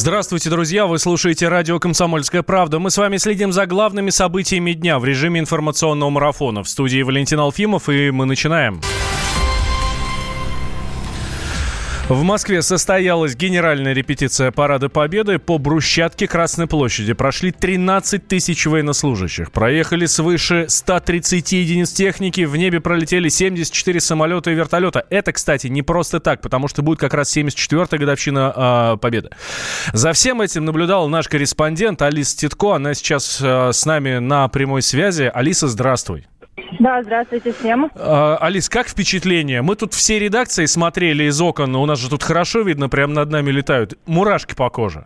Здравствуйте, друзья! Вы слушаете радио «Комсомольская правда». Мы с вами следим за главными событиями дня в режиме информационного марафона. В студии Валентин Алфимов, и мы начинаем. В Москве состоялась генеральная репетиция Парада Победы по брусчатке Красной площади. Прошли 13 тысяч военнослужащих. Проехали свыше 130 единиц техники. В небе пролетели 74 самолета и вертолета. Это, кстати, не просто так, потому что будет как раз 74-я годовщина э, Победы. За всем этим наблюдал наш корреспондент Алиса Титко. Она сейчас э, с нами на прямой связи. Алиса, здравствуй. Да, здравствуйте всем. А, Алис, как впечатление? Мы тут все редакции смотрели из окон, у нас же тут хорошо видно, прямо над нами летают. Мурашки по коже.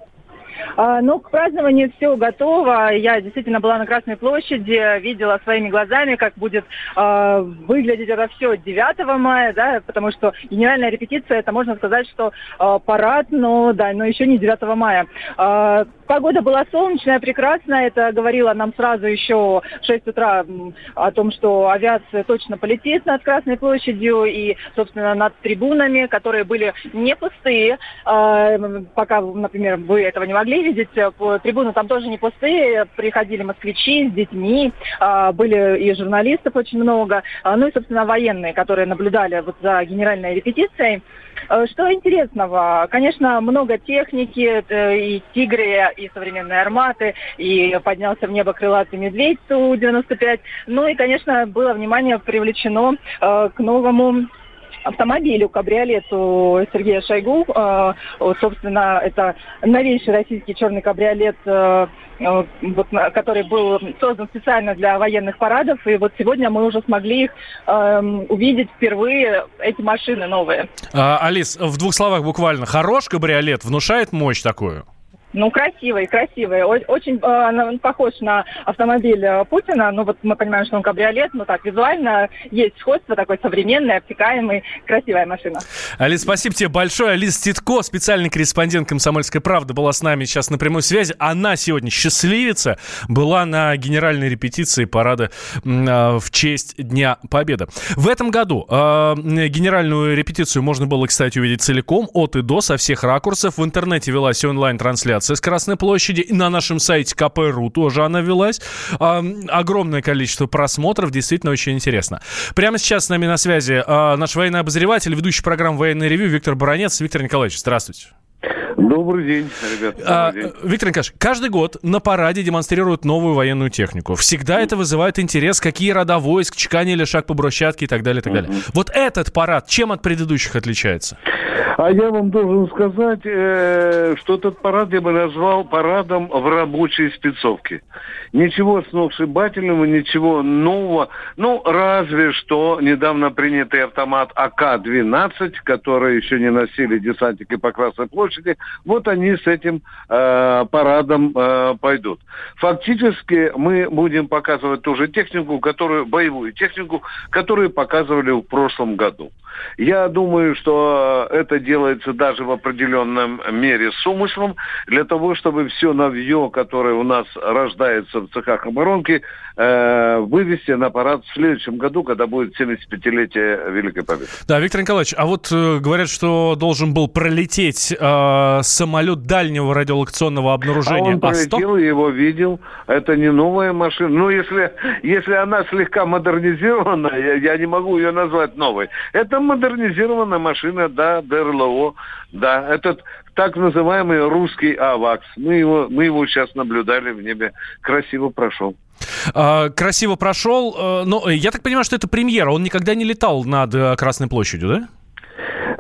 А, ну, к празднованию все готово. Я действительно была на Красной площади, видела своими глазами, как будет э, выглядеть это все 9 мая, да, потому что генеральная репетиция, это можно сказать, что э, парад, но да, но еще не 9 мая. Э, погода была солнечная, прекрасная, это говорила нам сразу еще в 6 утра о том, что авиация точно полетит над Красной площадью и, собственно, над трибунами, которые были не пустые, э, пока, например, вы этого не могли видеть, э, трибуны там тоже не пустые, приходили москвичи с детьми, а, были и журналистов очень много, а, ну и, собственно, военные, которые наблюдали вот за генеральной репетицией. Э, что интересного? Конечно, много техники, и «Тигры», и современные «Арматы», и поднялся в небо крылатый медведь Ту-95. Ну и, конечно, было внимание привлечено к новому автомобилю, кабриолету Сергея Шойгу. Э, собственно, это новейший российский черный кабриолет, э, э, который был создан специально для военных парадов. И вот сегодня мы уже смогли их э, увидеть впервые, эти машины новые. А, Алис, в двух словах буквально. Хорош кабриолет, внушает мощь такую? Ну, красивый, красивый. Очень э, похож на автомобиль э, Путина. Ну, вот мы понимаем, что он кабриолет, но так, визуально есть сходство, такой современный, обтекаемый, красивая машина. Алис, спасибо тебе большое. Алис Титко, специальный корреспондент «Комсомольской правды», была с нами сейчас на прямой связи. Она сегодня счастливица, была на генеральной репетиции парада э, в честь Дня Победы. В этом году э, генеральную репетицию можно было, кстати, увидеть целиком, от и до, со всех ракурсов. В интернете велась онлайн-трансляция трансляция с Красной площади. На нашем сайте КПРУ тоже она велась. Огромное количество просмотров, действительно очень интересно. Прямо сейчас с нами на связи а, наш военный обозреватель, ведущий программы «Военный ревью» Виктор Баранец. Виктор Николаевич, здравствуйте. Добрый день, ребят. А, день. Виктор Николаевич, каждый год на параде демонстрируют новую военную технику. Всегда это вызывает интерес, какие рода войск, чеканили шаг по брусчатке и так далее, и так далее. Вот этот парад чем от предыдущих отличается? А я вам должен сказать, э, что этот парад я бы назвал парадом в рабочей спецовке. Ничего сногсшибательного, ничего нового. Ну, разве что недавно принятый автомат АК-12, который еще не носили десантники по Красной площади, вот они с этим э, парадом э, пойдут. Фактически мы будем показывать ту же технику, которую, боевую технику, которую показывали в прошлом году. Я думаю, что это делается даже в определенном мере с умыслом, для того, чтобы все новье, которое у нас рождается в цехах оборонки, э, вывести на парад в следующем году, когда будет 75-летие Великой Победы. Да, Виктор Николаевич, а вот э, говорят, что должен был пролететь э, самолет дальнего радиолокационного обнаружения. А он пролетел, я его видел. Это не новая машина. Ну, если, если она слегка модернизирована, я, я не могу ее назвать новой. Это модернизированная машина, да, ДРЛО, да, этот так называемый русский АВАКС. Мы его, мы его сейчас наблюдали в небе. Красиво прошел. А, красиво прошел. Э, но я так понимаю, что это премьера. Он никогда не летал над э, Красной площадью, да?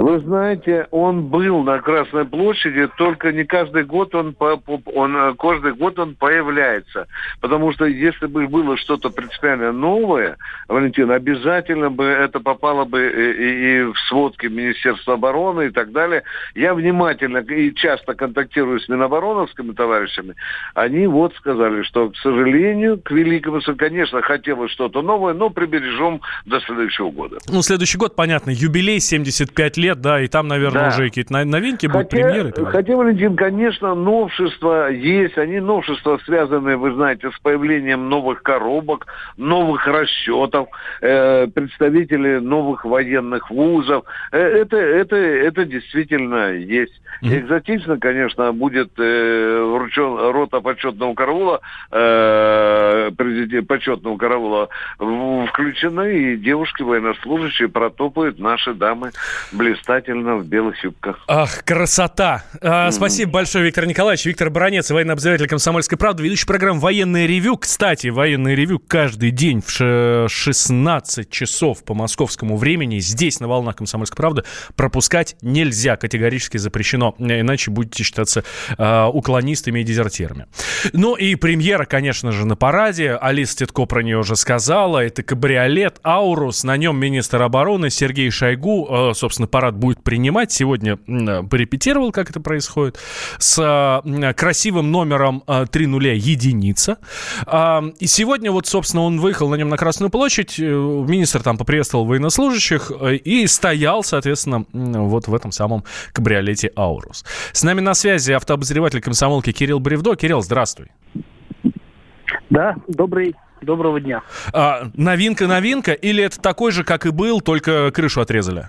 Вы знаете, он был на Красной площади, только не каждый год он, он э, каждый год он появляется. Потому что если бы было что-то принципиально новое, Валентин, обязательно бы это попало бы и, и в сводки Министерства обороны и так далее. Я внимательно и часто контактирую с минобороновскими товарищами. Они вот сказали, что, к сожалению, к великому, конечно, хотелось что-то новое, но прибережем до следующего года. Ну, следующий год, понятно, юбилей 75 лет кабриолет, да, и там, наверное, да. уже какие-то новинки будут, хотя, премьеры. Хотя, Валентин, конечно, новшества есть. Они новшества связаны, вы знаете, с появлением новых коробок, новых расчетов, э, представители новых военных вузов. Э, это, это, это действительно есть. Mm-hmm. Экзотично, конечно, будет э, вручен рота почетного караула, э, почетного караула включены, и девушки военнослужащие протопают наши дамы блистательно в белых юбках. Ах, красота! А, mm-hmm. Спасибо большое, Виктор Николаевич. Виктор Баранец, военный обозреватель «Комсомольской правды», ведущий программы «Военное ревю». Кстати, «Военное ревю» каждый день в 16 часов по московскому времени здесь, на волнах «Комсомольской правды», пропускать нельзя, категорически запрещено, иначе будете считаться э, уклонистами и дезертирами. Ну и премьера, конечно же, на параде. Алиса Титко про нее уже сказала. Это кабриолет «Аурус». На нем министр обороны Сергей Шойгу, э, собственно, парад будет принимать. Сегодня э, порепетировал, как это происходит, с э, красивым номером э, 3 нуля единица. Э, и сегодня вот, собственно, он выехал на нем на Красную площадь. Э, министр там поприветствовал военнослужащих э, и стоял, соответственно, вот в этом самом кабриолете «Аурус». С нами на связи автообозреватель комсомолки Кирилл Бревдо. Кирилл, здравствуй. Да, добрый Доброго дня. А, новинка, новинка, или это такой же, как и был, только крышу отрезали?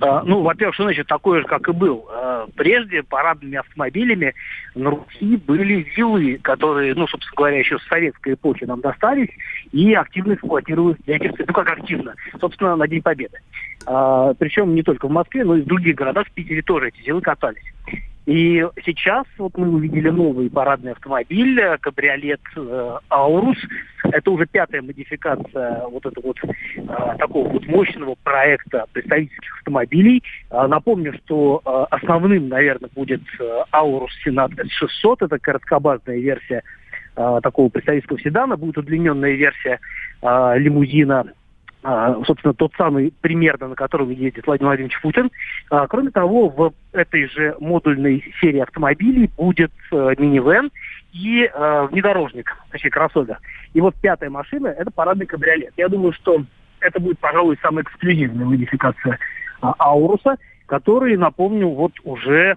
А, ну, во-первых, что значит такой же, как и был? А, прежде парадными автомобилями на Руси были вилы, которые, ну, собственно говоря, еще с советской эпохи нам достались и активно эксплуатировались для этих. Ну, как активно? Собственно, на День Победы. А, причем не только в Москве, но и в других городах, в Питере тоже эти вилы катались. И сейчас вот мы увидели новый парадный автомобиль, э, кабриолет э, Аурус. Это уже пятая модификация вот этого вот э, такого вот мощного проекта представительских автомобилей. Э, напомню, что э, основным, наверное, будет э, Аурус Сенат S600. Это короткобазная версия э, такого представительского седана. Будет удлиненная версия э, лимузина собственно, тот самый примерно, на котором едет Владимир Владимирович Путин. А, кроме того, в этой же модульной серии автомобилей будет э, минивэн и э, внедорожник, точнее, кроссовер. И вот пятая машина – это парадный кабриолет. Я думаю, что это будет, пожалуй, самая эксклюзивная модификация а, Ауруса, который, напомню, вот уже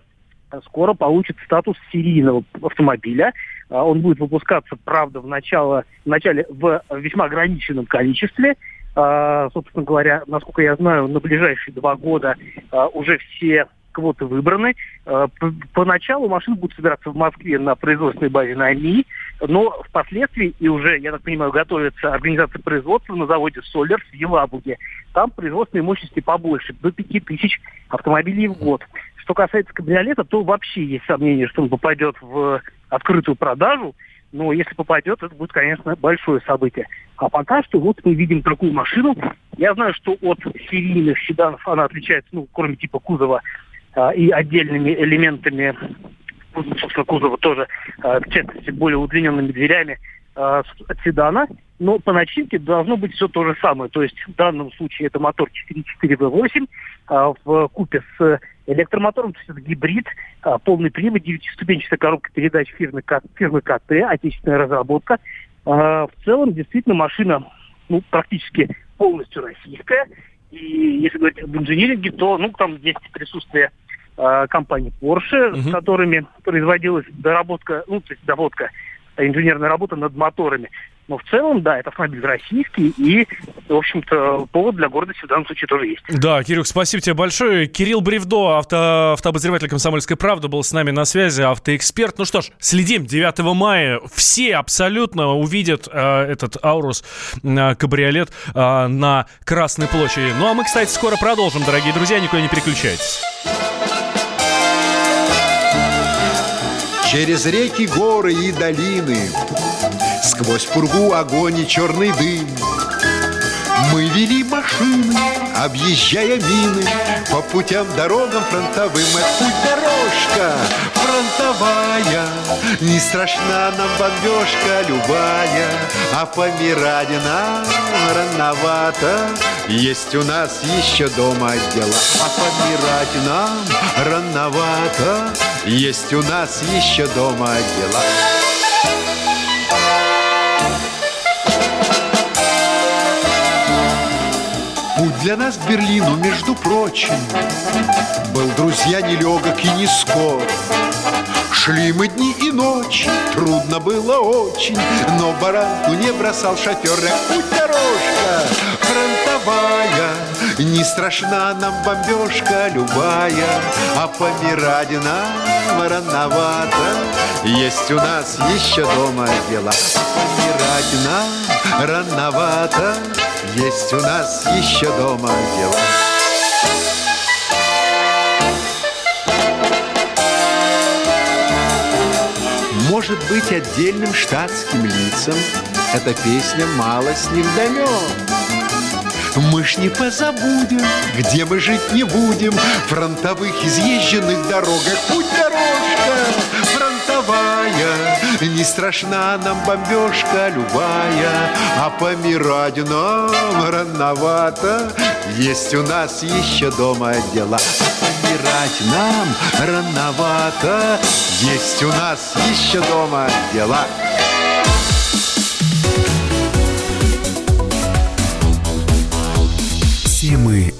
скоро получит статус серийного автомобиля. Он будет выпускаться, правда, в, начало, в начале в весьма ограниченном количестве – а, собственно говоря, насколько я знаю, на ближайшие два года а, уже все квоты выбраны. А, поначалу машины будут собираться в Москве на производственной базе на АМИ, но впоследствии, и уже, я так понимаю, готовится организация производства на заводе «Солерс» в Елабуге. Там производственные мощности побольше, до 5000 автомобилей в год. Что касается кабриолета, то вообще есть сомнение, что он попадет в открытую продажу. Но если попадет, это будет, конечно, большое событие. А пока что вот мы видим такую машину. Я знаю, что от серийных седанов она отличается, ну, кроме типа кузова а, и отдельными элементами, ну, собственно, кузова тоже, а, в частности, более удлиненными дверями а, от седана. Но по начинке должно быть все то же самое. То есть в данном случае это мотор 4.4 V8 а, в купе с электромотором, то есть это гибрид, а, полный привод, девятиступенчатая коробка передач фирмы, фирмы КТ, отечественная разработка. А, в целом, действительно, машина ну, практически полностью российская. И если говорить об инжиниринге, то ну, там есть присутствие э, компании Porsche, uh-huh. с которыми производилась доработка, ну, то есть доводка инженерная работа над моторами. Но в целом, да, это автомобиль российский, и, в общем-то, повод для гордости в данном случае тоже есть. Да, Кирюх, спасибо тебе большое. Кирилл Бревдо, авто, автообозреватель «Комсомольской правды», был с нами на связи, автоэксперт. Ну что ж, следим. 9 мая все абсолютно увидят э, этот «Аурус» э, кабриолет э, на Красной площади. Ну а мы, кстати, скоро продолжим, дорогие друзья, никуда не переключайтесь. Через реки, горы и долины Сквозь пургу огонь и черный дым. Мы вели машины, объезжая мины По путям, дорогам фронтовым. Это путь дорожка фронтовая Не страшна нам бомбежка любая А помирать нам рановато. Есть у нас еще дома дела А помирать нам рановато. Есть у нас еще дома дела для нас к Берлину, между прочим, Был, друзья, нелегок и не скор. Шли мы дни и ночи, трудно было очень, Но баранку не бросал шофер. Эх, путь дорожка фронтовая, Не страшна нам бомбежка любая, А помирать нам рановато. Есть у нас еще дома дела, Помирать нам рановато. Есть у нас еще дома дела. Может быть, отдельным штатским лицам Эта песня мало с ним далек. Мы ж не позабудем, где мы жить не будем Фронтовых изъезженных дорогах Путь дорожка фронтовая Не страшна нам бомбежка любая А помирать нам рановато. Есть у нас еще дома дела А помирать нам рановато. Есть у нас еще дома дела. Темы.